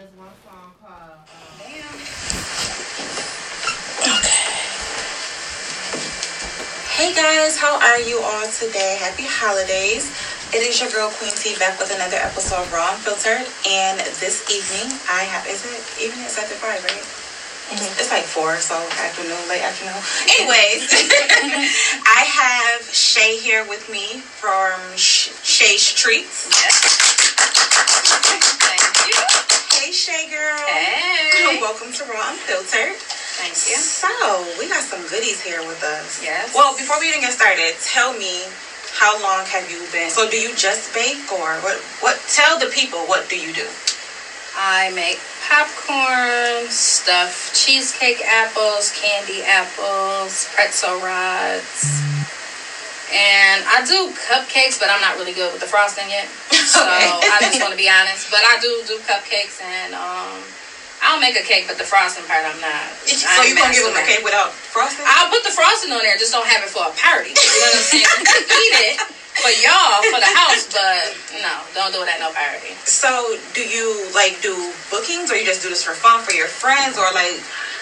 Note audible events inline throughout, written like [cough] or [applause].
this one song called. Uh, Hey guys, how are you all today? Happy holidays. It is your girl Queen T back with another episode of Raw Unfiltered. And this evening, I have, is it evening? It's after five, right? It's like four, so afternoon, late afternoon. [laughs] Anyways, [laughs] I have Shay here with me from Sh- Shay's Treats. Thank you. Hey Shay girl. Hey. Welcome to Raw Unfiltered. Thank you. So, we got some goodies here with us. Yes. Well, before we even get started, tell me how long have you been? So, do you just bake or what? What? Tell the people what do you do? I make popcorn, stuffed cheesecake apples, candy apples, pretzel rods. And I do cupcakes, but I'm not really good with the frosting yet. [laughs] So. I just want to be honest. But I do do cupcakes and um I'll make a cake, but the frosting part I'm not. So I you gonna give them a cake without frosting? I'll put the frosting on there, just don't have it for a party. You know what I'm saying? [laughs] Eat it for y'all, for the house, but no, don't do it at no party. So, do you like do bookings or you just do this for fun for your friends or like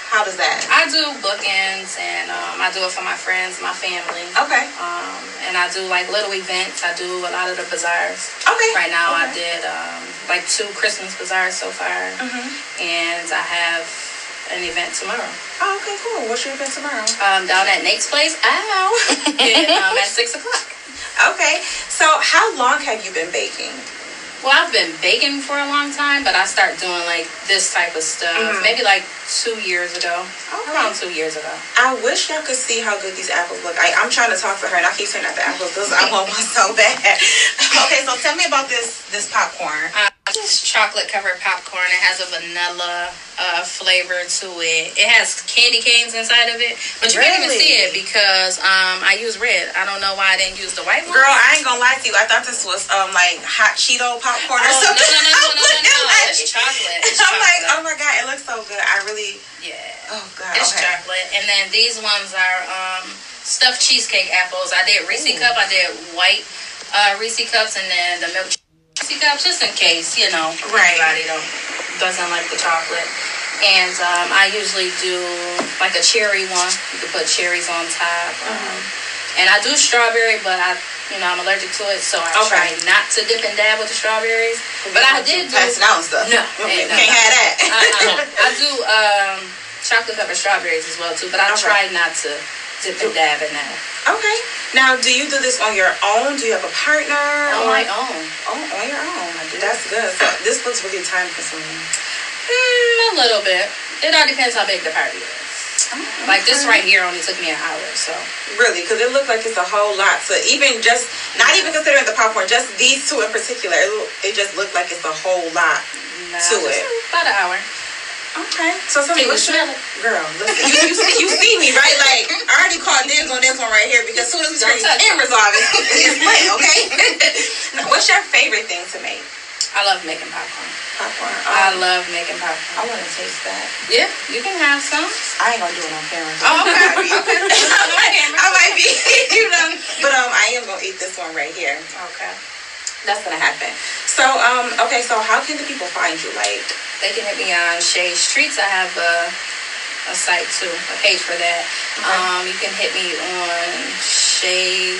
how does that? I do bookings and um, I do it for my friends, my family. Okay. Um, and I do like little events. I do a lot of the bazaars. Okay. Right now, I did um, like two Christmas bazaars so far, Mhm. and I have an event tomorrow Oh, okay, cool. What's your event tomorrow? um, down at Nate's place. Ow! [laughs] and, um, at six o'clock. Okay. So, how long have you been baking? Well, I've been baking for a long time, but I started doing like this type of stuff Mhm. maybe like two years ago. Okay. Around two years ago. I wish y'all could see how good these apples look. I, I'm trying to talk for her, and I keep saying that the apples because I want [laughs] one so bad. [laughs] okay, so tell me about this this popcorn. Uh, just chocolate covered popcorn. It has a vanilla uh, flavor to it. It has candy canes inside of it, but you can't even see it because um, I use red. I don't know why I didn't use the white one. Girl, I ain't gonna lie to you. I thought this was um like hot Cheeto popcorn or Oh, no, no, something. no, no, no, [laughs] no, no. like- It's chocolate. It's I'm like, oh my god, it looks so good. I really, yeah. oh god. It's okay. chocolate. And then these ones are um, stuffed cheesecake apples. I did Reese cup. I did white uh, Reese cups, and then the milk Cups, just in case you know Right. anybody don't doesn't like the chocolate. And um, I usually do like a cherry one. You can put cherries on top. Um, Mm-hmm. and I do strawberry, but I, you know, I'm allergic to it, so I Okay. try not to dip and dab with the strawberries. But I did do pass it out stuff. No, [laughs] Okay, no, can't no. have that. uh-uh. [laughs] I do um, chocolate covered strawberries as well too, but I Okay. try not to dip and dab in that. Okay. Now, do you do this on your own? Do you have a partner? On or- my own, Oh, on your own. That's good. So this looks really time consuming. mm, a little bit. It all depends how big the party is. Like this right here only took me an hour, so Really, because it looked like it's a whole lot. So even just, not even considering the popcorn, just these two in particular, it, it just looked like it's a whole lot. nah, To it. about an hour. Okay. So tell me, Can you what's your girl? Listen, you, you, see, you see me right? Like I already called dibs on this one right here because soon as we turn touch resolve it, [laughs] it's lit, okay? Now, [laughs] what's your favorite thing to make? I love making popcorn. Popcorn. I Um, love making popcorn. I want to taste that. Yeah, you can have some. I ain't gonna do it on camera. Oh, okay. [laughs] I I might be, you know, but um, I am gonna eat this one right here. Okay. That's gonna happen. So um, okay, so how can the people find you? Like, They can hit me on Shay's Treats. I have a, a site too, a page for that. Okay. Um, you can hit me on Shay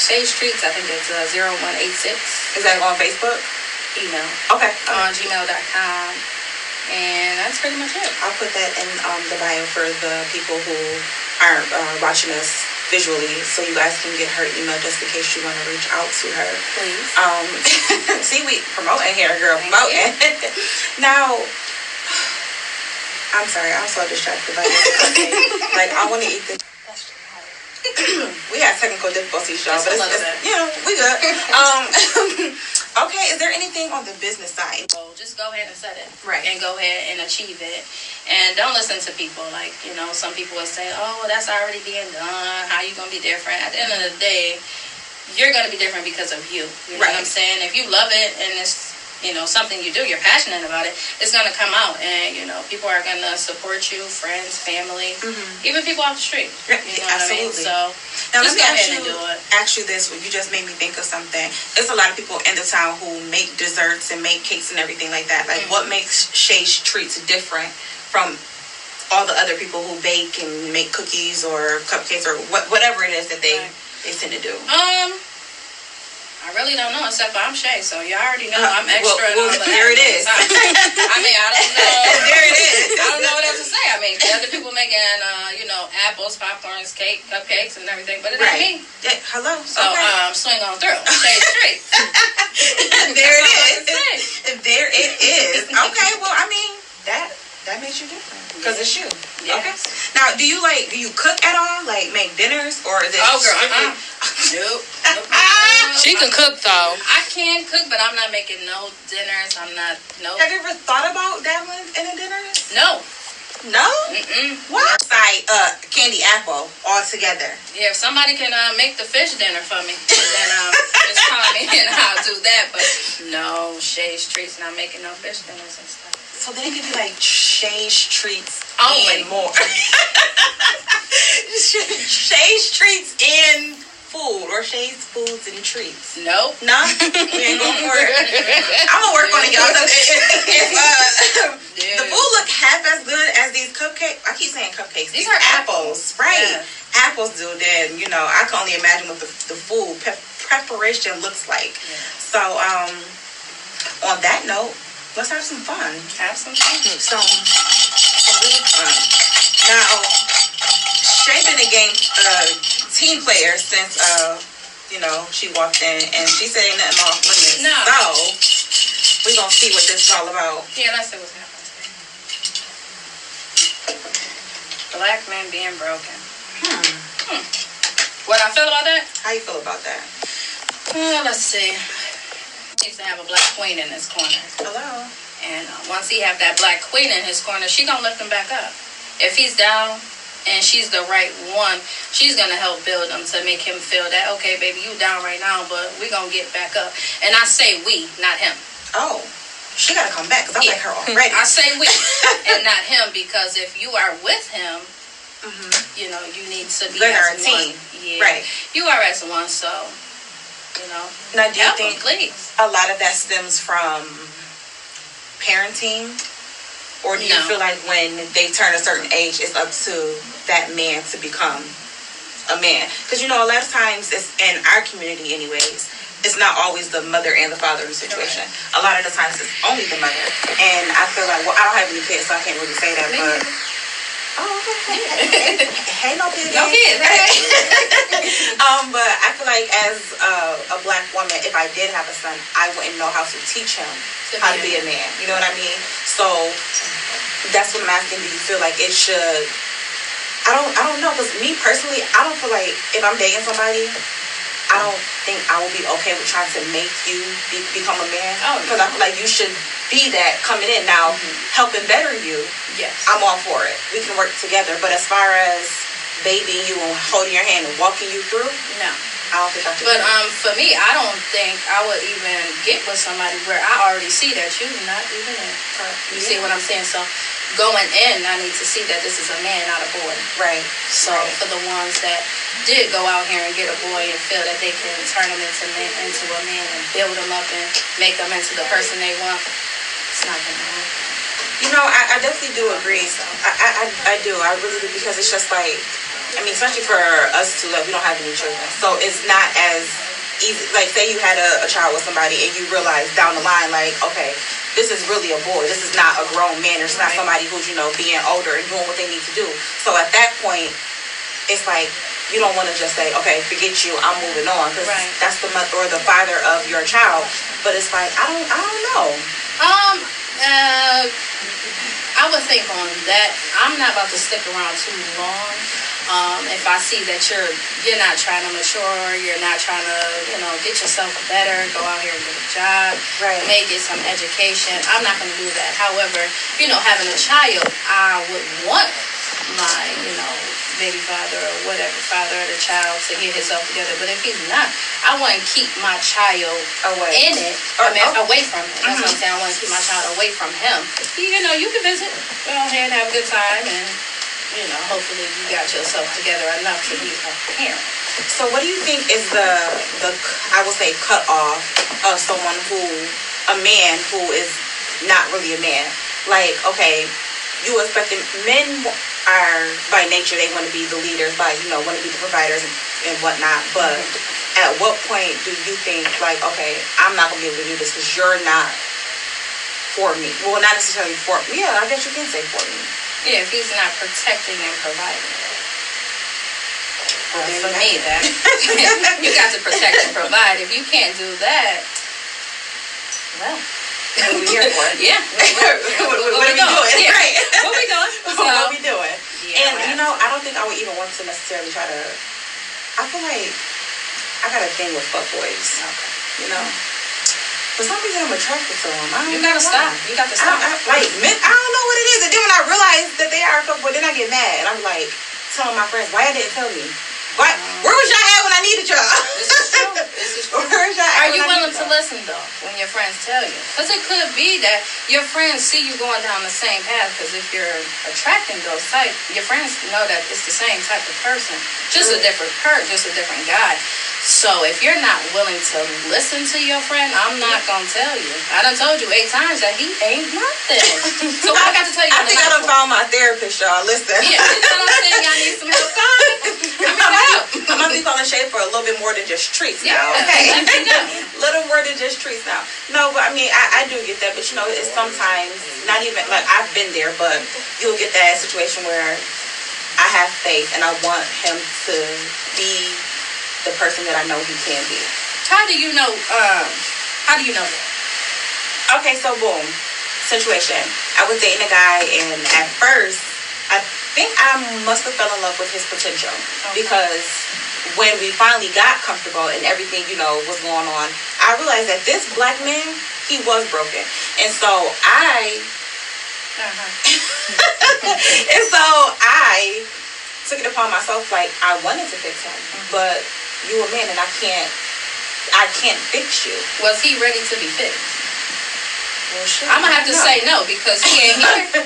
Shay's Treats. I think it's uh, 0186 is that on Facebook? email Okay. on gmail.com. And that's pretty much it. I'll put that in um, the bio for the people who aren't uh, watching us visually, so you guys can get her email just in case you want to reach out to her. Please. Um, [laughs] see, we promoting here, girl, promoting. [laughs] now, I'm sorry, I'm so distracted by this. Okay. [laughs] like, I want to eat this. [clears throat] we had technical difficulties, y'all, but it's, it's you know we good. um, okay, is there anything on the business side? So just go ahead and set it. Right. And go ahead and achieve it. And don't listen to people. Like, you know, some people will say, oh, that's already being done. How you going to be different? At the end of the day, you're going to be different because of you. You know Right. what I'm saying? If you love it and it's, you know something you do, you're passionate about it, it's gonna come out, and you know people are gonna support you, friends, family, even people off the street. You know what I mean? absolutely. So Now let me ask you, and do it. ask you this. You just made me think of something. There's a lot of people in the town who make desserts and make cakes and everything like that. Like, Mm-hmm. what makes Shay's treats different from all the other people who bake and make cookies or cupcakes or what, whatever it is that they Right. they tend to do? Um, I really don't know except for I'm Shay, so y'all already know Uh, I'm extra. well, that. there it is. [laughs] I mean, I don't know. [laughs] there it is. I don't know what else to say. I mean, the other people making, uh, you know, apples, popcorns, cake, cupcakes, and everything, but it ain't me. Yeah, hello. So okay. um, swing on through. Stay straight. [laughs] there That's all I it is. There it is. Okay. Well, I mean that that makes you different because it's you. Yes. Okay. Now, do you like do you cook at all? Like make dinners or is it? Oh, girl, strictly- [laughs] uh-uh. Nope. nope. [laughs] She can cook though. I can cook, but I'm not making no dinners. I'm not. Nope. Have you ever thought about dabbling in a dinner? No. No. Mm-mm. What? Side uh candy apple all together. Yeah, if somebody can uh, make the fish dinner for me, then um, just call me and I'll do that. But no, Shay's Treats not making no fish dinners and stuff. So it could be like Shay's treats Only. and more. [laughs] Shay's treats and food or Shay's foods and treats. Nope. No, [laughs] we ain't going for it. I'm gonna work on it, y'all. If, if, uh, Yeah. the food look half as good as these cupcakes, I keep saying cupcakes. These These, are apples, right? Yeah. Apples do. Then you know, I can only imagine what the the food preparation looks like. Yeah. So, um, on that note, let's have some fun. Have some fun. So, some really fun. Now, Shay been a game uh, team player since uh, you know she walked in, and she said ain't nothing off limits. No. So we gonna see what this is all about. Yeah, let's see what's happening. Black men being broken. Hmm. What I feel about that? How you feel about that? Well, let's see. Needs to have a black queen in his corner. Hello. And uh, once he have that black queen in his corner, she gonna lift him back up. If he's down and she's the right one, she's gonna help build him to make him feel that okay, baby, you down right now, but we gonna get back up. And I say we, not him. Oh, she gotta come back because I like her already. [laughs] I say we [laughs] and not him because if you are with him, Mhm. you know you need to be Good, as one. team. Yeah, Right. You are as one, so you know. Now, do you think a lot of that stems from parenting? Or do you feel like when they turn a certain age, it's up to that man to become a man? Because you know, a lot of times, it's in our community, anyways, it's not always the mother and the father in the situation. A lot of the times, it's only the mother. And I feel like, well, I don't have any kids, so I can't really say that, but. Hey, no kids. No kids, um, but I feel like as uh, a black woman, if I did have a son, I wouldn't know how to teach him To how to be a man. You know what I mean? So that's what I'm asking. Do you feel like it should? I don't. I don't know. Cause me personally, I don't feel like if I'm dating somebody, I don't think I will be okay with trying to make you be, become a man. Oh, Because I feel like you should be that coming in now, helping better you. Yes. I'm all for it. We can work together. But as far as babying you and holding your hand and walking you through, no. I don't think I can. But um, for me, I don't think I would even get with somebody where I already see that you're not even in. You see what I'm saying? So going in, I need to see that this is a man, not a boy. right. So for the ones that did go out here and get a boy and feel that they can turn him into man, into a man and build him up and make them into the person they want, it's not gonna. You know, I, I definitely do agree. I, I, I, I do. I really do because it's just like, I mean, especially for us two, like we don't have any children, so it's not as easy. Like, say you had a, a child with somebody and you realize down the line, like, okay, this is really a boy. This is not a grown man. It's not somebody who's you know being older and doing what they need to do. So at that point, it's like you don't want to just say, okay, forget you, I'm moving on, because Right. that's the mother or the father of your child. But it's like I don't, I don't know. Um, uh, I would think on that. I'm not about to stick around too long. Um, if I see that you're you're not trying to mature, you're not trying to you know get yourself better, go out here and get a job, Right. may get some education. I'm not going to do that. However, you know, having a child, I would want my you know baby father or whatever father of the child to get himself together. But if he's not, I want to keep my child Away. in it, Or- I mean, oh. away from it. That's what I'm mm-hmm. saying. I want to keep my child away from him. You know, you can visit, go ahead and have a good time, and you know, hopefully you got yourself together enough to be a parent. So, what do you think is the the I will say cut off of someone who a man who is not really a man? Like, okay, you expect them, men are by nature they want to be the leaders, by you know want to be the providers and, and whatnot. But at what point do you think like, okay, I'm not gonna be able to do this because you're not for me? Well, not necessarily for me. Yeah, I guess you can say for me. Yeah, if he's not protecting and providing. Well, for me, that [laughs] [laughs] you got to protect and provide. If you can't do that, well, What are we here for? yeah. what, what, what [laughs] are we doing? Yeah. Right. What we doing? [laughs] what are we doing? Yeah, and you know, I don't think I would even want to necessarily try to. I feel like I got a thing with fuck boys. You know, for some reason I'm attracted to them. I don't You gotta why. stop. You got to stop. I, like men, I don't know what it is. And then when I realize that they are a fuck boy, then I get mad. And I'm like telling my friends, why y'all didn't tell me? Why? Where was y'all at when I needed y'all? This is true. This is [laughs] true. Where was y'all at Are you willing to listen though when your friends tell you? Because it could be that your friends see you going down the same path. Because if you're attracting those type, your friends know that it's the same type of person, just a different per, just a different guy. So if you're not willing to listen to your friend, I'm not gonna tell you. I done told you eight times that he ain't nothing. [laughs] so I got to tell you. I think I done found my therapist, y'all. Listen. Yeah, you know what I'm saying? Y'all need some [laughs] help. I might, I might be calling Shay for a little bit more than just treats now. Yeah, Okay. me [laughs] know. little more than just treats now. No, but I mean, I, I do get that. But you know, it's sometimes not even like I've been there, but you'll get that situation where I have faith and I want him to be the person that I know he can be. How do you know? Um, how do you know that? Okay, so boom, situation. I was dating a guy, and at first, think I must have fell in love with his potential because when we finally got comfortable and everything, you know, was going on, I realized that this black man, he was broken, and so I, uh-huh. [laughs] and so I took it upon myself, like I wanted to fix him, mm-hmm. but you a man, and I can't, I can't fix you. Was he ready to be fixed? Well, shit, I'm gonna have to don't say no because he ain't [laughs] here.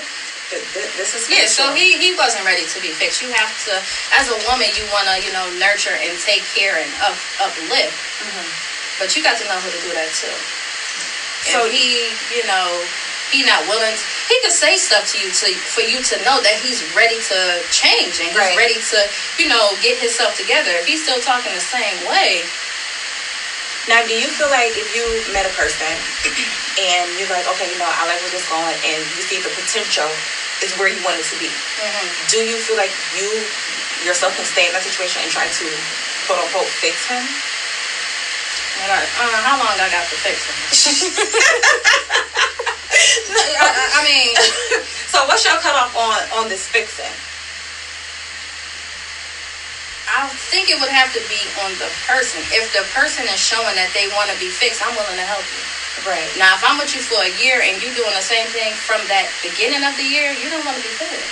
Th- th- This is yeah, so he he wasn't ready to be fixed. You have to, as a woman, you wanna you know nurture and take care and up uplift, mm-hmm. but you got to know who to do that too. So- So he, you know, he not willing. he could say stuff to you to for you to know that he's ready to change and he's Right. ready to you know get himself together. If he's still talking the same way, Now, do you feel like if you met a person and you're like, okay, you know, I like where this going, and you see the potential is where you want it to be, do you feel like you yourself can stay in that situation and try to quote unquote fix him? I, uh, how long I got to fix him? [laughs] [laughs] I, I, I mean, [laughs] So, what's your cutoff on on this fixing? I think it would have to be on the person. If the person is showing that they want to be fixed, I'm willing to help you. Right. Now, if I'm with you for a year and you're doing the same thing from that beginning of the year, you don't want to be fixed.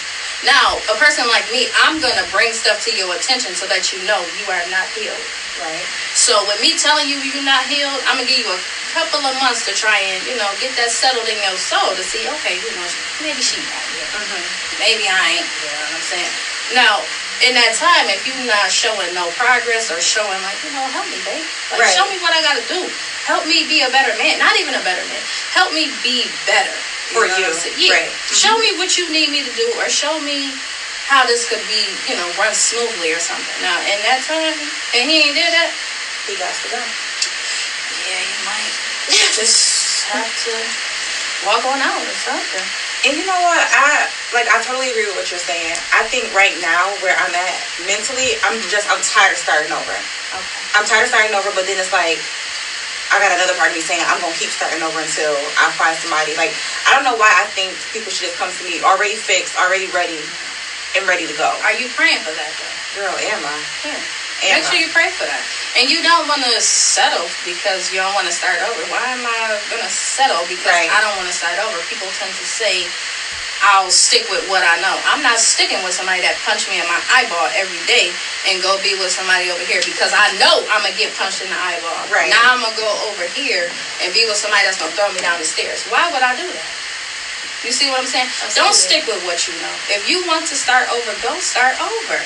Now, a person like me, I'm gonna bring stuff to your attention so that you know you are not healed. Right. So with me telling you you're not healed, I'm gonna give you a couple of months to try and you know get that settled in your soul to see, okay, you know, maybe she not healed, mm-hmm. maybe I ain't. You know what I'm saying? Now, in that time, if you're not showing no progress or showing like, you know, help me, babe, like Right. show me what I gotta do, help me be a better man, not even a better man, help me be better For know you, I'm saying? Yeah. right. Mm-hmm. Show me what you need me to do, or show me how this could be, you know, run smoothly or something. Now, in that time, and he ain't did that, He got to go. yeah, you might just have to walk on out or something. And you know what? I like I totally agree with what you're saying. I think right now where I'm at mentally, I'm mm-hmm. just I'm tired of starting over. Okay. I'm tired of starting over, but then it's like I got another part of me saying I'm gonna keep starting over until I find somebody. Like I don't know why I think people should just come to me already fixed, already ready, and ready to go. Are you praying for that though? Girl, am I? Yeah. Am Make sure I? you pray for that. And you don't want to settle because you don't want to start over. Why am I going to settle because Right. I don't want to start over? People tend to say I'll stick with what I know. I'm not sticking with somebody that punched me in my eyeball every day and go be with somebody over here because I know I'm gonna get punched in the eyeball. Right. Now I'm gonna go over here and be with somebody that's gonna throw me down the stairs. Why would I do that? You see what I'm saying? Don't stick with what you know. If you want to start over, go start over.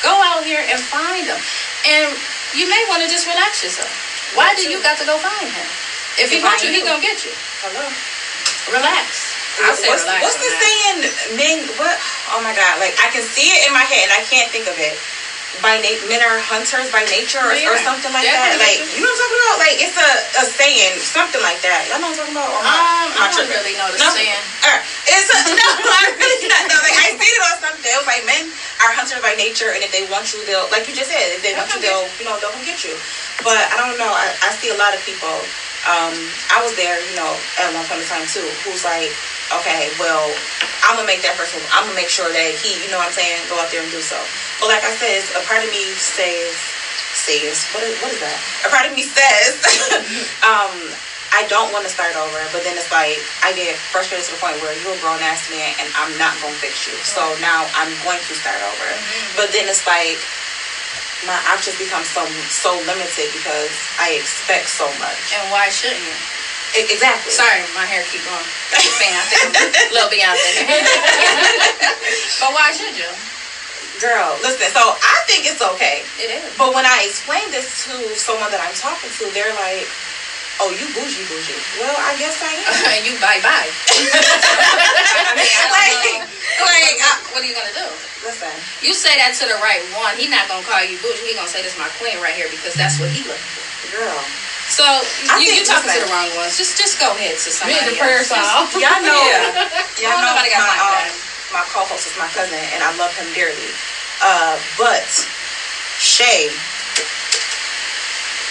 Go out here and find them. And you may want to just relax yourself. Why do you got to go find him? If he wants you, he gonna get you. Hello. Relax. I say what's, relax. what's the saying? Men, what? Oh my God! Like I can see it in my head and I can't think of it. By na- men are hunters by nature or, or something like Yeah, that. Like you know what I'm talking about? Like it's a, a saying, something like that. Y'all know what I'm talking about? Or Um, am I don't tripping? really know the No? saying. Alright. It's a, [laughs] no, I really not know. Like I seen it on something. It was like men are hunters by nature, and if they want you, they'll like you just said. If they want you, they'll you know they'll come get you. But I don't know. I, I see a lot of people. Um, I was there, you know, at one point in time too. Who's like, okay, well, I'm gonna make that person. I'm gonna make sure that he, you know, what I'm saying, go out there and do so. But like I said, a part of me says, says, what is, what is that? A part of me says, [laughs] um, I don't want to start over, but then it's like I get frustrated to the point where you're a grown ass man and I'm not gonna fix you. So now I'm going to start over. But then it's like my options become so so limited because I expect so much. And why shouldn't you? Exactly. Sorry, my hair keep going. Beyonce, [laughs] little Beyonce. [laughs] but why should you? Girl, listen. So I think it's okay. It is. But when I explain this to someone that I'm talking to, they're like, "Oh, you bougie, bougie." Well, I guess I am. [laughs] And you bye bye. [laughs] I mean, I don't like, know. like, I, What are you gonna do? listen. You say that to the right one. He not gonna call you bougie. He gonna say this my queen right here because that's what he looking for. Girl, So I you, you talking to the wrong ones. Just just go ahead to somebody the prayer else. style. Just- y'all know, [laughs] Yeah. y'all know nobody got my time um, my co-host is my cousin, and I love him dearly. Uh, but Shay,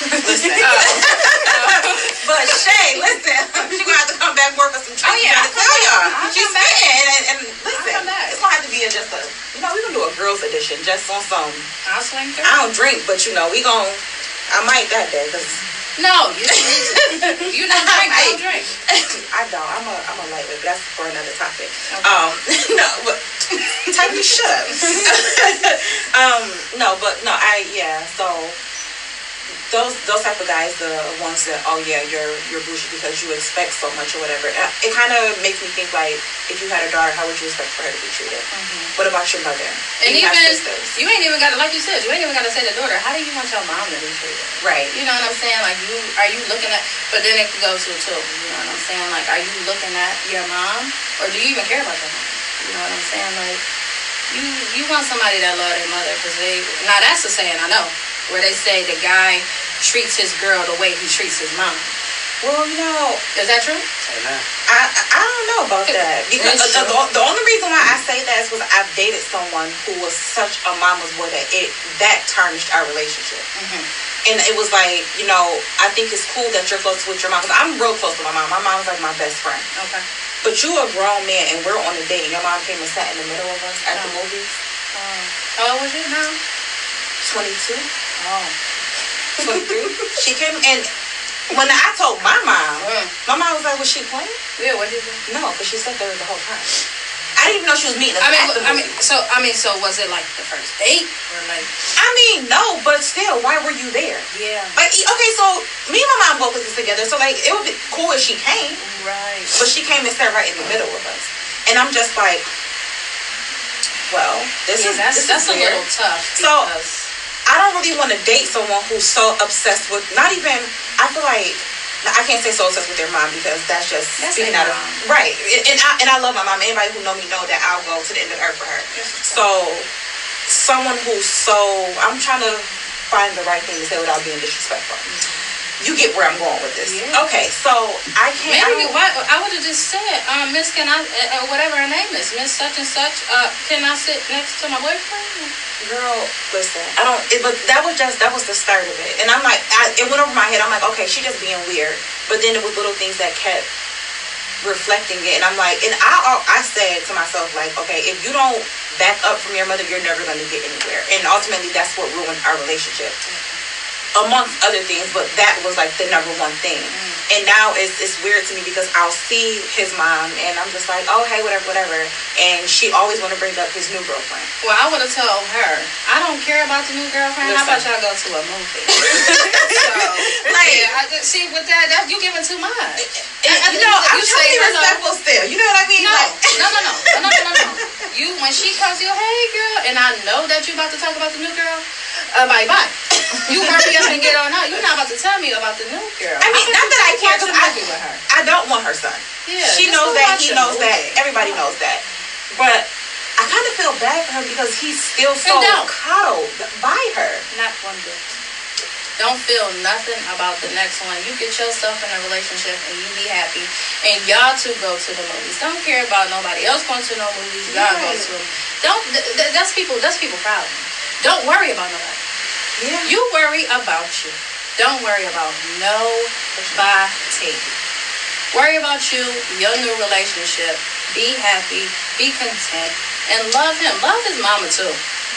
listen. [laughs] but Shay, listen, she gonna have to come back more for some Oh, yeah, I I'll tell y'all. I'll she's come back. spitting, and, and listen, come it's gonna have to be a, just a, you know, we gonna do a girls edition just on some. I'll swing through. I don't drink, but you know, we gon' I might that day because No, you don't need. You don't [laughs] drink. Hey. Don't drink. [laughs] I don't. I'm a I'm a lightweight, but that's for another topic. Okay. Um, no, but type me shut um, no, but no, I yeah. So those those type of guys, the ones that oh yeah, you're you're bougie because you expect so much or whatever. Uh, It kind of makes me think like if you had a daughter, how would you expect for her to be treated? What about your mother? And You even sisters. you ain't even got to, like you said, you ain't even got to say the daughter, how do you want your mom to be treated? right. You know what I'm saying? Like you, are you looking at? But then it could go to two. You know what I'm saying? Like, are you looking at your mom, or do you even care about your mom? You know what I'm saying? Like, you you want somebody that love their mother because they. Now that's the saying I know, where they say the guy treats his girl the way he treats his mom. Well, you know, Is that true? Uh-huh. I I don't know about that because That's the, the, the only reason why I say that is because I've dated someone who was such a mama's boy that it that tarnished our relationship. Mm-hmm. And it was like, you know, I think it's cool that you're close with your mom. Cause I'm real close to my mom. My mom's like my best friend. Okay. But you a grown man and we're on a date and your mom came and sat in the middle of us at the Oh. movies. Oh. How old was you now? 22, Oh. 23. she came and when I told my mom, Mm. my mom was like, was she playing? Yeah. What did you? No, but she sat there the whole time. I didn't even know she was meeting us I mean, I mean, so I mean, so was it like the first date or like? I mean, no, but still, why were you there? Yeah. Like, e- okay, so me and my mom both was together, so like, it would be cool if she came, Right. but she came and sat right in the middle of us, and I'm just like, well, this Yeah, is that's this that's is a weird. little tough So, I don't really want to date someone who's so obsessed with, not even, I feel like. I can't say so obsessed with their mom because that's just That's speaking out of right. And I and I love my mom. Anybody who know me know that I'll go to the end of the earth for her. So someone who's so I'm trying to find the right thing to say without being disrespectful. You get where I'm going with this. Yeah. Okay, so I can't. I maybe don't- why, I would have just said, um, Miss, can I, uh, uh, whatever her name is, Miss such and such, uh, can I sit next to my boyfriend? Girl, listen, I don't. It, but that was just that was the start of it, and I'm like, I, it went over my head. I'm like, okay, she just being weird. But then it was little things that kept reflecting it, and I'm like, and I I said to myself like, okay, if you don't back up from your mother, you're never gonna get anywhere, and ultimately that's what ruined our relationship. Amongst other things, but that was like the number one thing. Mm. And now it's, it's weird to me because I'll see his mom and I'm just like, oh hey, whatever, whatever. And she always want to bring up his new girlfriend. Well, I would have told her, I don't care about the new girlfriend. How about y'all go to a movie? [laughs] [laughs] so, Like- yeah, I, see, with that, that you giving too much. And, I- I you know, I'm you trying to be respectful still. You know what I mean? No, Like- no, no, no, no, no, no, no, no. [laughs] You when she comes, you hey girl, and I know that you about to talk about the new girl. Uh, bye bye. You hurry up and get on out. You're not about to tell me about the new girl. I mean, not that I care because I, with her. I don't want her son. Yeah, she knows that. He knows that. Everybody knows that. But I kind of feel bad for him because he's still so coddled by her. Not one bit. Don't feel nothing about the next one. You get yourself in a relationship and you be happy. And y'all two go to the movies. Don't care about nobody else going to no movies. Y'all go to them. Don't. Th- th- that's people. That's people problem. Don't worry about nobody. Yeah. You worry about you. Don't worry about nobody. Worry about you, your new relationship. Be happy, be content, and love him. Love his mama too.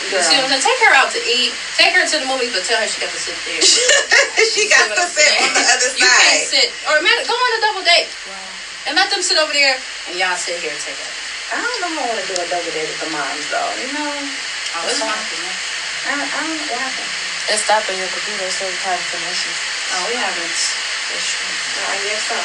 You see what I'm saying? Take her out to eat. Take her to the movies, but tell her she got to sit there. [laughs] she got See what to sit saying? on the other side. You can't side. sit. Or matter, go on a double date. And let them sit over there and y'all sit here and take together. I don't know how I want to do a double date with the moms though. You know, Oh, it's fine. I, I don't know what happened. It's stopping your computer so you have some issues. Oh, we haven't. True. I guess so.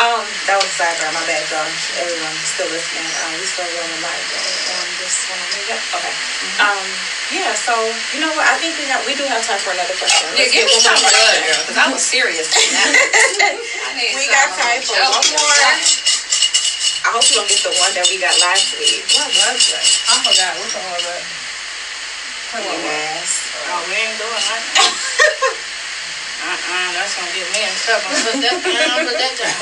Um, that was a sidebar. My bad, y'all. Everyone still listening. Um, we still rolling live though. Um, this one. Yep. Okay. Um, yeah. So you know what? I think we have we do have time for another question. Yeah, Let's give me one more something good, girl, because I was serious. [laughs] I need We got time for one more. I hope you don't get the one that we got last week. What was that? I forgot. Which one was that? Yes. Oh, we ain't doing that. Uh-uh, that's gonna get me in trouble. Put that down, put that down.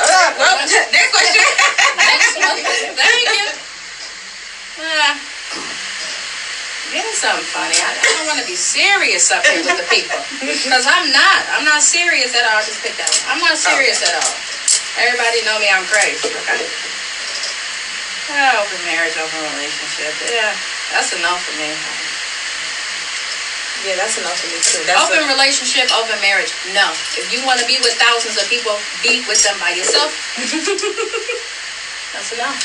Uh, well, next question. Next one. Thank you. Ah. Give something funny. I, I don't want to be serious up here with the people. Because I'm not. I'm not serious at all. Just pick that one. I'm not serious at all. Everybody know me. I'm crazy. Okay? Oh, open marriage, open relationship. Yeah, that's enough for me. Yeah, that's enough for me too. That's Open a, relationship, open marriage. No. If you want to be with thousands of people, be with them by yourself. [laughs] that's enough.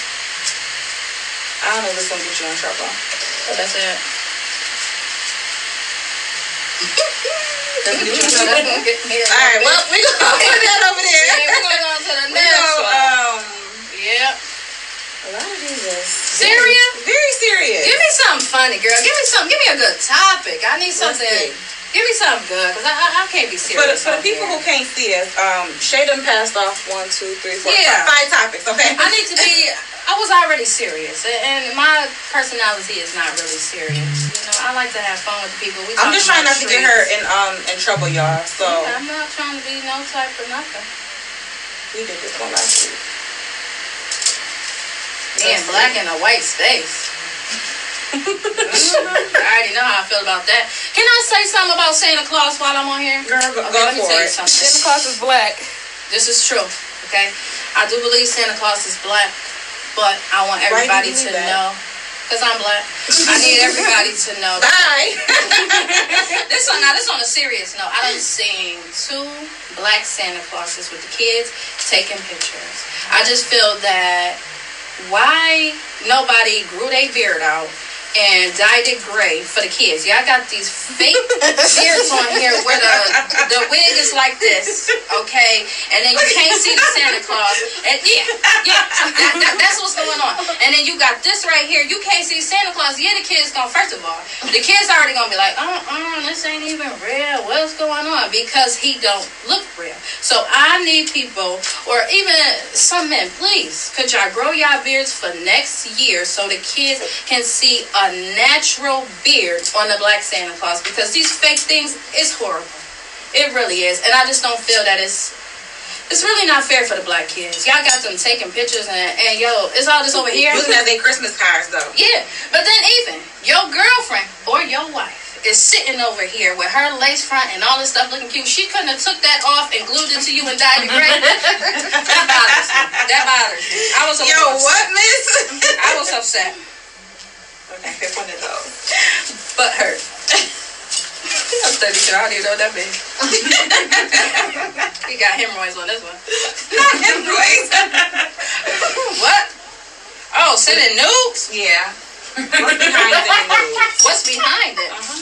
I don't know if this gonna get you in trouble. But that's it. Doesn't get you in trouble. All All right, well, we're gonna put that over there. yeah, we're gonna go on to the [laughs] We next go, one. um, Yep. a lot of these is Serious? Very serious. Give me something funny, girl. Give me something. Give me a good topic. I need something. Give me something good, cause I, I, I can't be For the, serious. for the people here. who can't see us, um, Shay done passed off one, two, three, four, Yeah. five topics. Okay. I need to be. I was already serious, and my personality is not really serious. You know, I like to have fun with the people. We I'm just trying not to get her in um in trouble, y'all. So I'm not trying to be no type of nothing. we did this one last week. And black in a white space. [laughs] I already know how I feel about that. Can I say something about Santa Claus while I'm on here? Girl, go, Okay, go let me for tell you it. something. Santa Claus is black. This is true, okay? I do believe Santa Claus is black, but I want you everybody to that? know. Because I'm black. I need [laughs] everybody to know. Bye. [laughs] this on now this on a serious note. I done seen two black Santa Clauses with the kids taking pictures. I just feel that why nobody grew their beard out and dyed it gray for the kids. Y'all got these fake [laughs] beards on here where the the wig is like this, okay? And then you can't see the Santa Claus. And yeah, yeah, that, that- that's what's going on. And then you got this right here. You can't see Santa Claus. Yeah, the kids gonna first of all, the kids already gonna be like, uh uh, this ain't even real. What's going on? Because he don't look real. So I need people, or even some men, please, could y'all grow y'all beards for next year so the kids can see a natural beard on the black Santa Claus? Because these fake things is horrible. It really is, and I just don't feel that it's it's really not fair for the black kids. Y'all got them taking pictures and, and yo, it's all just over here. Looking at their Christmas cards though. Yeah, but then even your girlfriend or your wife is sitting over here with her lace front and all this stuff looking cute. She couldn't have took that off and glued it to you and dyed it gray. [laughs] that bothers me. That bothers me. I was Yo, upset. what, miss? I was upset, pick one of those. but hurt. I'm 32. I don't even know what that means. he got hemorrhoids on this one. Not hemorrhoids. [laughs] What? Oh, sending nudes? yeah. What's behind news? What's behind it? Uh-huh.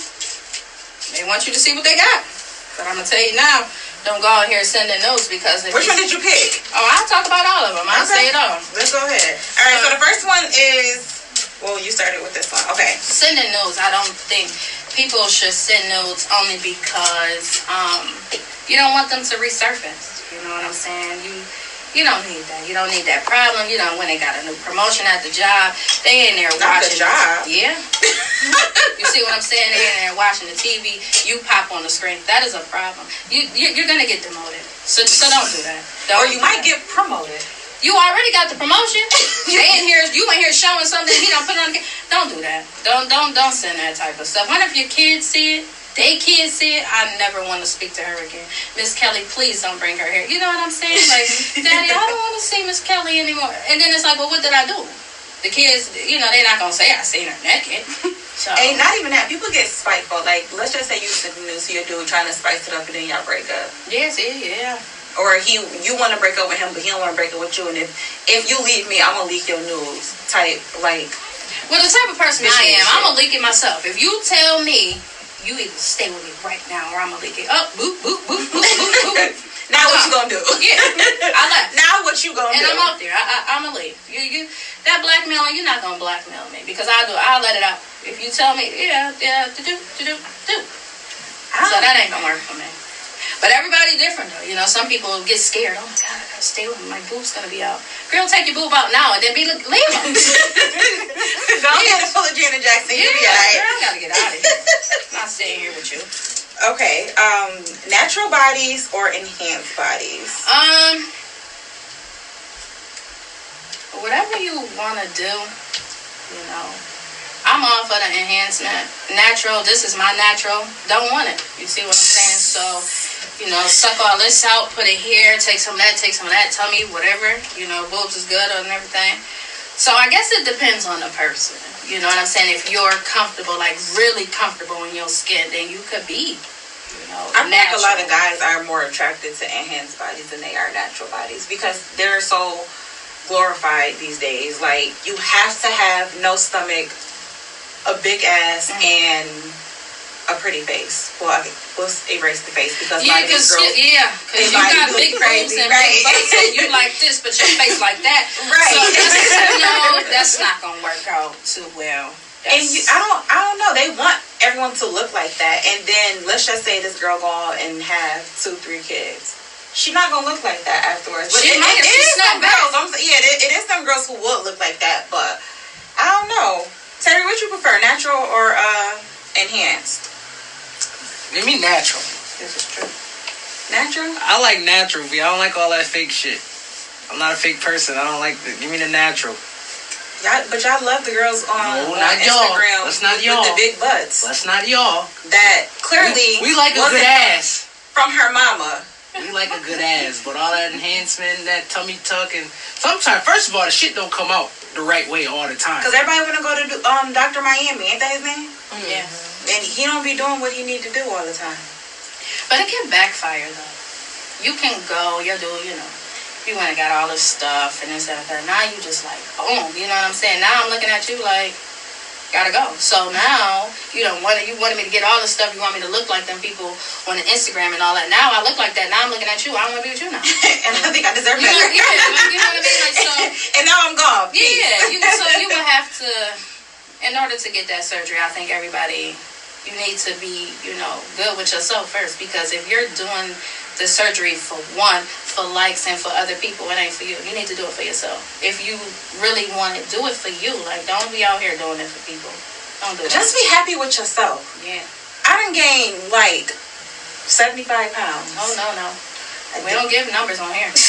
They want you to see what they got. But I'm gonna tell you now, don't go out here sending notes because Which one did you pick? oh, I'll talk about all of them. I'll Okay. say it all. Let's go ahead. All right. So the first one is. Well, you started with this one. Okay. Sending notes, I don't think people should send notes only because um, you don't want them to resurface. You know what I'm saying? You you don't need that. You don't need that problem. You know when they got a new promotion at the job, they in there Not the watching. job. Yeah. [laughs] you see what I'm saying? They in there watching the TV. You pop on the screen. That is a problem. You, you you're gonna get demoted. So so don't do that. Don't Or you might that. get promoted. You already got the promotion. [laughs] they in here. You in here showing something. He don't put on. The, don't do that. Don't don't don't send that type of stuff. What if your kids see it? They kids see it. I never want to speak to her again. Miss Kelly, please don't bring her here. You know what I'm saying? Like, [laughs] Daddy, I don't want to see Miss Kelly anymore. And then it's like, well, what did I do? The kids, you know, they're not gonna say I seen her naked. [laughs] So And not even that. People get spiteful. Like, let's just say you send news to your dude trying to spice it up and then y'all break up. yes, yeah, yeah. Or he, you want to break up with him, but he don't want to break up with you. And if, if you leave me, I'm gonna leak your news. Type like, Well, the type of person I am. I'm gonna leak it myself. If you tell me, you either stay with me right now or I'm gonna leak it. Up, boop, boop, boop, boop, boop, boop. [laughs] now what you gonna do? Yeah, [laughs] I left. Now what you gonna And do? And I'm out there. I, I, I'm gonna leave. You, you, that blackmail, you're not gonna blackmail me because I do. I'll let it out. If you tell me, yeah, yeah, to do, to do, do. So ah. that ain't gonna work for me. But everybody different though. You know, some people get scared. Oh my god, I gotta stay with him. My boob's gonna be out. Girl, take your boob out now and then be leave him. Go ahead and pull a Janet Jackson. yeah, You'll be girl, alright. I gotta get out of here. [laughs] I'm not staying here with you. Okay. Um, natural bodies or enhanced bodies? Um, whatever you want to do, you know. I'm all for the enhancement. Natural, this is my natural. Don't want it. You see what I'm saying? So, you know, suck all this out, put it here, take some of that, take some of that, tummy, whatever. You know, boobs is good and everything. So I guess it depends on the person. You know what I'm saying? If you're comfortable, like really comfortable in your skin, then you could be, you know, I think a lot of guys are more attracted to enhanced bodies than they are natural bodies because they're so glorified these days. Like you have to have no stomach, a big ass, Mm. and a pretty face. Well, okay, let's erase the face because Yeah, lot of these because yeah, because you got big boobs and right. big butts, and you like this, but your face like that. [laughs] Right. So that's, you know, that's not gonna work out too well. and you, I don't, I don't know. They want everyone to look like that, and then let's just say this girl go out and have two, three kids. She's not gonna look like that afterwards. But She it, might it, it is some girls. I'm, yeah, it, it is some girls who would look like that, but I don't know. Terry, what you prefer, natural or uh, enhanced? Give me natural. This is true. Natural. I like natural, but I don't like all that fake shit. I'm not a fake person. I don't like the. Give me the natural. Y'all, but y'all love the girls on, No, on not y'all. That's not with, y'all. with the big butts. Let's not y'all. That clearly We, we like a good ass. from her mama. We like a good ass, but all that enhancement, that tummy tuck, and sometimes, first of all, the shit don't come out the right way all the time. Cause everybody wanna go to um Dr. Miami, ain't that his name? Yeah, And he don't be doing what he need to do all the time. but it can backfire though. You can go, you do, you know. You went and got all this stuff and this, that, and that. Now you just like, boom, you know what I'm saying? Now I'm looking at you like, gotta go. So now you don't want you wanted me to get all the stuff. You want me to look like them people on the Instagram and all that. Now I look like that. Now I'm looking at you. I don't want to be with you now. [laughs] and I think I deserve You know, yeah, you know what I mean? Like, so [laughs] and now I'm gone. Peace. Yeah, you, so you [laughs] would have to, in order to get that surgery, I think everybody, you need to be, you know, good with yourself first. Because if you're doing the surgery for one, for likes and for other people, it ain't for you. You need to do it for yourself. If you really want to do it for you, like, don't be out here doing it for people. Don't do that. Just be happy with yourself. yeah. I done gained like 75 pounds. Oh, no, no. I We did. don't give numbers on here. [laughs]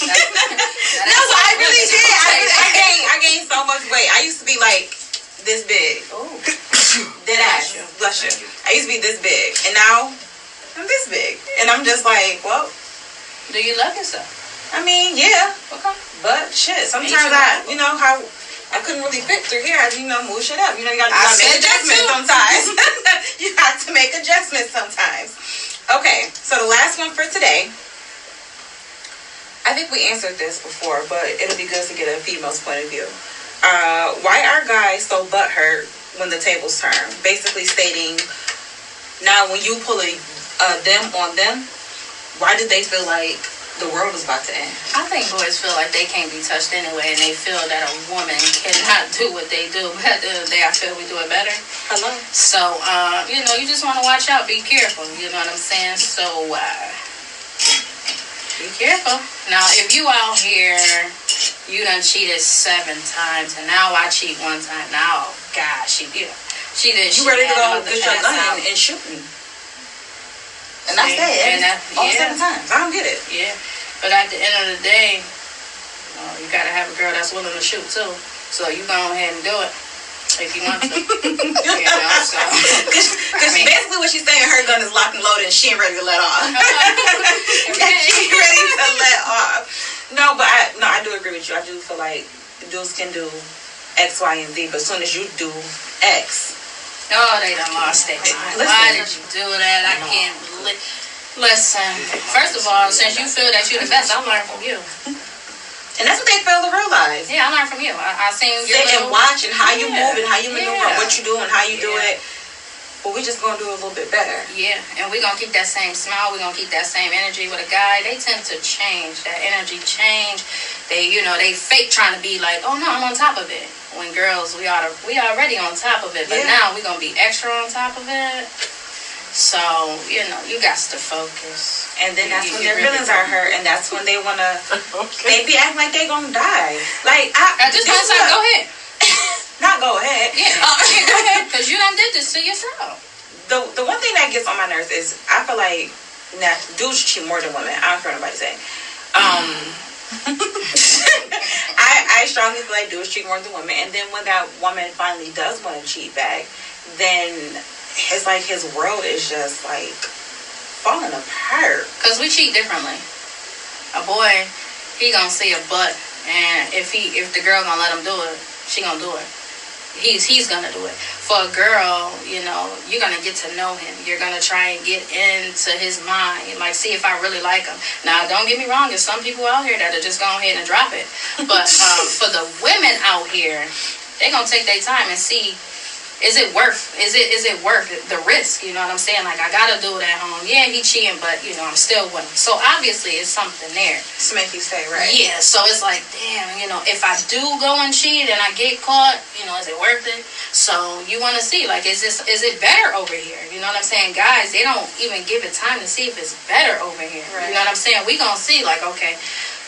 No, but I really did. I, I gained. I gained so much weight. I used to be like this big. Ooh. [laughs] Dead ass. Bless you. Bless you. I used to be this big, and now I'm this big, and I'm just like, well, Do you love yourself? I mean, yeah, Okay. but shit. Sometimes you I, you know how I couldn't really fit through here. I you know, move shit up. You know, you gotta, you gotta make adjustments sometimes. [laughs] you have to make adjustments sometimes. Okay, so the last one for today. I think we answered this before, but it'll be good to get a female's point of view. Uh, why are guys so butthurt when the tables turn? Basically stating, now when you pull a uh, them on them, why do they feel like the world is about to end? I think boys feel like they can't be touched anyway, and they feel that a woman cannot do what they do. [laughs] But at the end of the day, I feel we do it better. Hello. So, uh, you know, you just want to watch out, be careful. You know what I'm saying? So, uh, be careful. Now, if you out here, you done cheated seven times, and now I cheat one time. Now, gosh, she did. She did. You she ready to go get your gun and, shoot me? And I See? said, And that- all yeah. seven times. I don't get it. Yeah, but at the end of the day, you, know, you gotta have a girl that's willing to shoot too. So you go ahead and do it if you want to. [laughs] you know, so. [laughs] Because I mean- basically what she's saying, her gun is locked and loaded and she ain't ready to let off. [laughs] she ain't ready to let off. No, but I no, I do agree with you. I do feel like dudes can do X, Y, and Z, but as soon as you do X, Oh, they done lost. Listen. Why did you do that? I can't believe. Listen, first of all, since you feel that you're the best, I learned from you. and that's what they fail to realize. Yeah, I learned from you. I, I seen your Sit and little, watch and how you Yeah. move and how you maneuver, and Yeah. what you do and how you do Yeah. it. But we just gonna do it a little bit better. Yeah, and we're gonna keep that same smile. We're gonna keep that same energy with a guy. They tend to change. That energy change. They, you know, they fake trying to be like, oh no, I'm on top of it. When girls, we are we already on top of it, but Yeah. now we're gonna be extra on top of it. So you know, you got to focus. And then that's you- when you their really feelings are hurt, and that's when they wanna. [laughs] Okay. They be acting like they gonna die. Like I, I just this want to is say, what- go ahead. [laughs] Not go ahead. Yeah, Uh, yeah, go [laughs] ahead, because you done did this to yourself. the the one thing that gets on my nerves is I feel like now dudes cheat more than women. I don't care what nobody say. Um, [laughs] I I strongly feel like dudes cheat more than women, and then when that woman finally does want to cheat back, then it's like his world is just like falling apart. Cause we cheat differently. A boy, he gonna see a butt, and if he if the girl gonna let him do it, she gonna do it. He's he's gonna do it. For a girl, you know, you're gonna get to know him. You're gonna try and get into his mind, and like see if I really like him. Now, don't get me wrong. There's some people out here that are just gonna go ahead and drop it. But [laughs] um, for the women out here, they gonna take their time and see is it worth is it is it worth the risk? You know what i'm saying? Like i gotta do it at home. Yeah he cheating but you know i'm still with him. So obviously it's something there. To make you say right. yeah so it's like damn you know if i do go and cheat and i get caught you know is it worth it? So you want to see like is this is it better over here? You know what i'm saying? Guys they don't even give it time to see if it's better over here. Right. you know what i'm saying? We gonna see like okay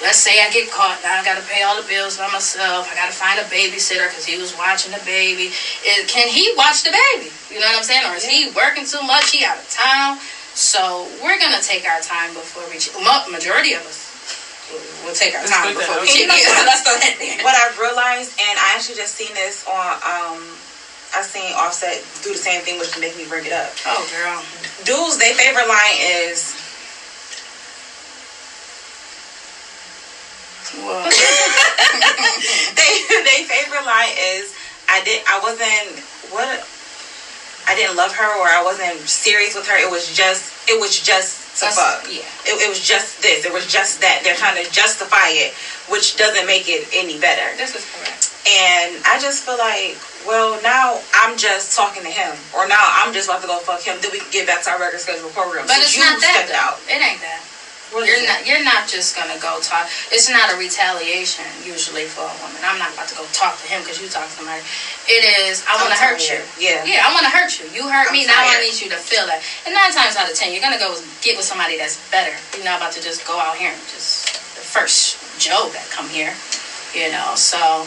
let's say I get caught. Now I got to pay all the bills by myself. I got to find a babysitter because he was watching the baby. Is, can he watch the baby? You know what I'm saying? Or is he working too much? He out of town. So we're gonna take our time before we. cheat. Majority of us will take our time before out we. cheat. there. Yeah, let's go ahead there. what I've realized, and I actually just seen this on, um, I seen Offset do the same thing, which make me bring it up. Oh girl. Dudes, their favorite line is, Well, [laughs] they their favorite line is, I did, I wasn't, what, I didn't love her or I wasn't serious with her. It was just, it was just to That's- fuck. yeah. It, it was just this. It was just that. They're trying to justify it, which doesn't make it any better. this is correct. And I just feel like, well, now I'm just talking to him, or now I'm just about to go fuck him. Then we can get back to our regular schedule program. But Since it's not that. out. It ain't that. You're not. You're not just gonna go talk. It's not a retaliation usually for a woman. I'm not about to go talk to him because you talk to somebody. It is. I want to hurt you. Yeah. Yeah, I want to hurt you. You hurt I'm me. Now I need you to feel that. And nine times out of ten, you're gonna go get with somebody that's better. You're not about to just go out here and just the first Joe that come here. You know. So.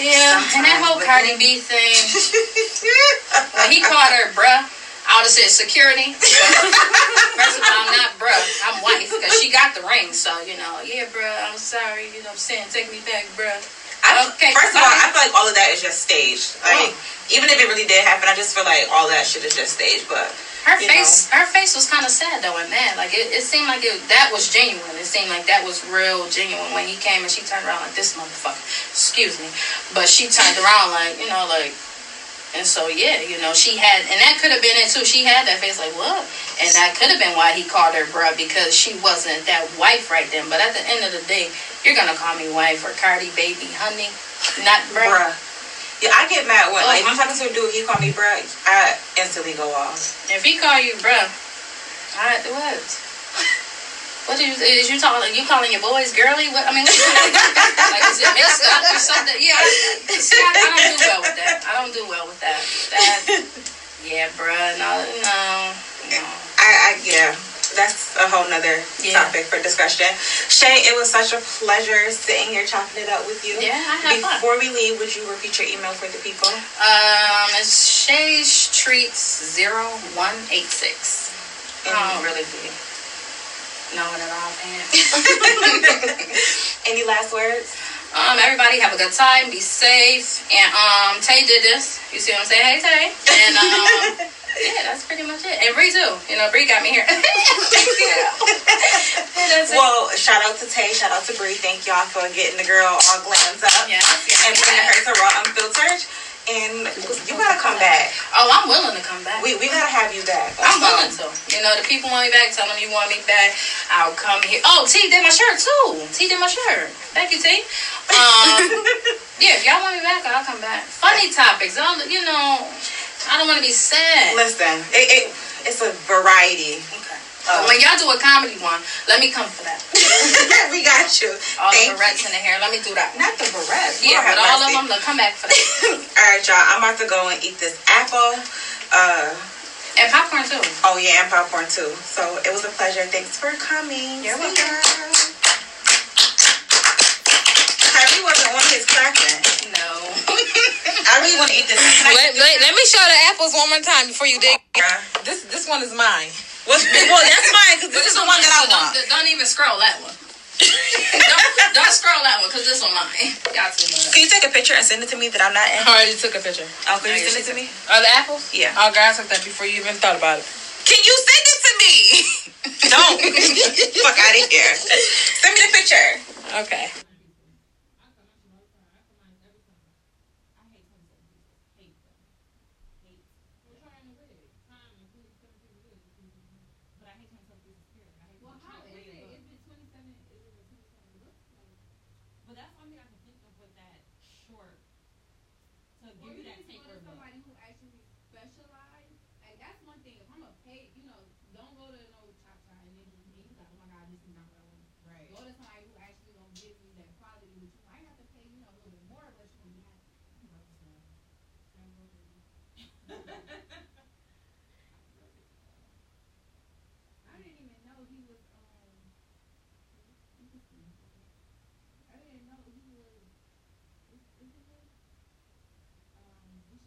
Yeah, and that whole Cardi B thing. [laughs] When he called her bruh, I would have said security. [laughs] First of all, I'm not bruh. I'm wife because she got the ring. So, you know, yeah, bruh, I'm sorry. You know what I'm saying? Take me back, bruh. I, Okay, First of all. I feel like all of that is just staged. Like, oh. even if it really did happen, I just feel like all that shit is just staged. But Her face, her face was kind of sad though and mad. Like it, it seemed like it, that was genuine. It seemed like that was real genuine when he came and she turned around like this motherfucker. Excuse me, But she turned around like, you know, like, and so yeah, you know, she had, and that could have been it too. She had that face like, what? And that could have been why he called her bruh because she wasn't that wife right then. But at the end of the day, you're gonna call me wife or Cardi, baby, honey, not bruh. Bruh. Yeah, I get mad when Oh, like if I'm talking to a dude, he call me bruh, I instantly go off. If he call you bruh, I what? What is, is you talking? You calling your boys girly? What I mean, what like is it messed up or something? Yeah, I, see, I, I don't do well with that. I don't do well with that. That yeah, bruh, no, no, no. I, I yeah. That's a whole nother Yeah. topic for discussion. Shay, it was such a pleasure sitting here chopping it up with you. Yeah, I had fun. Before we leave, would you repeat your email for the people? Um, it's Shay's Treats 0186. I don't really be knowing it offhand. Any last words? Um, everybody have a good time, be safe. And um Tay did this. You see what I'm saying? Hey Tay. And um [laughs] yeah, that's pretty much it. And Bree too. You know, Bree got me here. [laughs] yeah. Well, shout out to Tay, shout out to Bree. Thank y'all for getting the girl all glammed up Yes, yes, and bringing yes. her to Raw Unfiltered. And you gotta come back. Oh, I'm willing to come back. We, we gotta have you back. I'm willing to. You know, the people want me back. Tell them you want me back. I'll come here. Oh, T did my shirt too. T did my shirt. Thank you, T. Um, [laughs] yeah, if y'all want me back, I'll come back. Funny topics. You know, I don't want to be sad. Listen, it, it it's a variety. Okay. Oh. When y'all do a comedy one, let me come for that. [laughs] we got you. All Thank the barrettes in the hair, let me do that. Not the barrettes. Yeah, Lord but all of them, look, come back for [laughs] that. All right, y'all. I'm about to go and eat this apple. Uh, And popcorn too. oh yeah, and popcorn too. So it was a pleasure. Thanks for coming. You're See welcome. ya. Kyrie wasn't on his clapping. No. [laughs] I really want to eat this. Can I Let, let, let me show the apples one more time before you dig. This this one is mine. What's, well, that's mine because this is the one that I want. Don't, don't even scroll that one. [laughs] don't, don't scroll that one because this one mine. [laughs] Got too much. Can you take a picture and send it to me that I'm not in? I already took a picture. Oh, can No, you you send it to me? Are the apples? Yeah. Oh, girl, I took that before you even thought about it. Can you send it to me? [laughs] Don't. Fuck out of here. Send me the picture. Okay.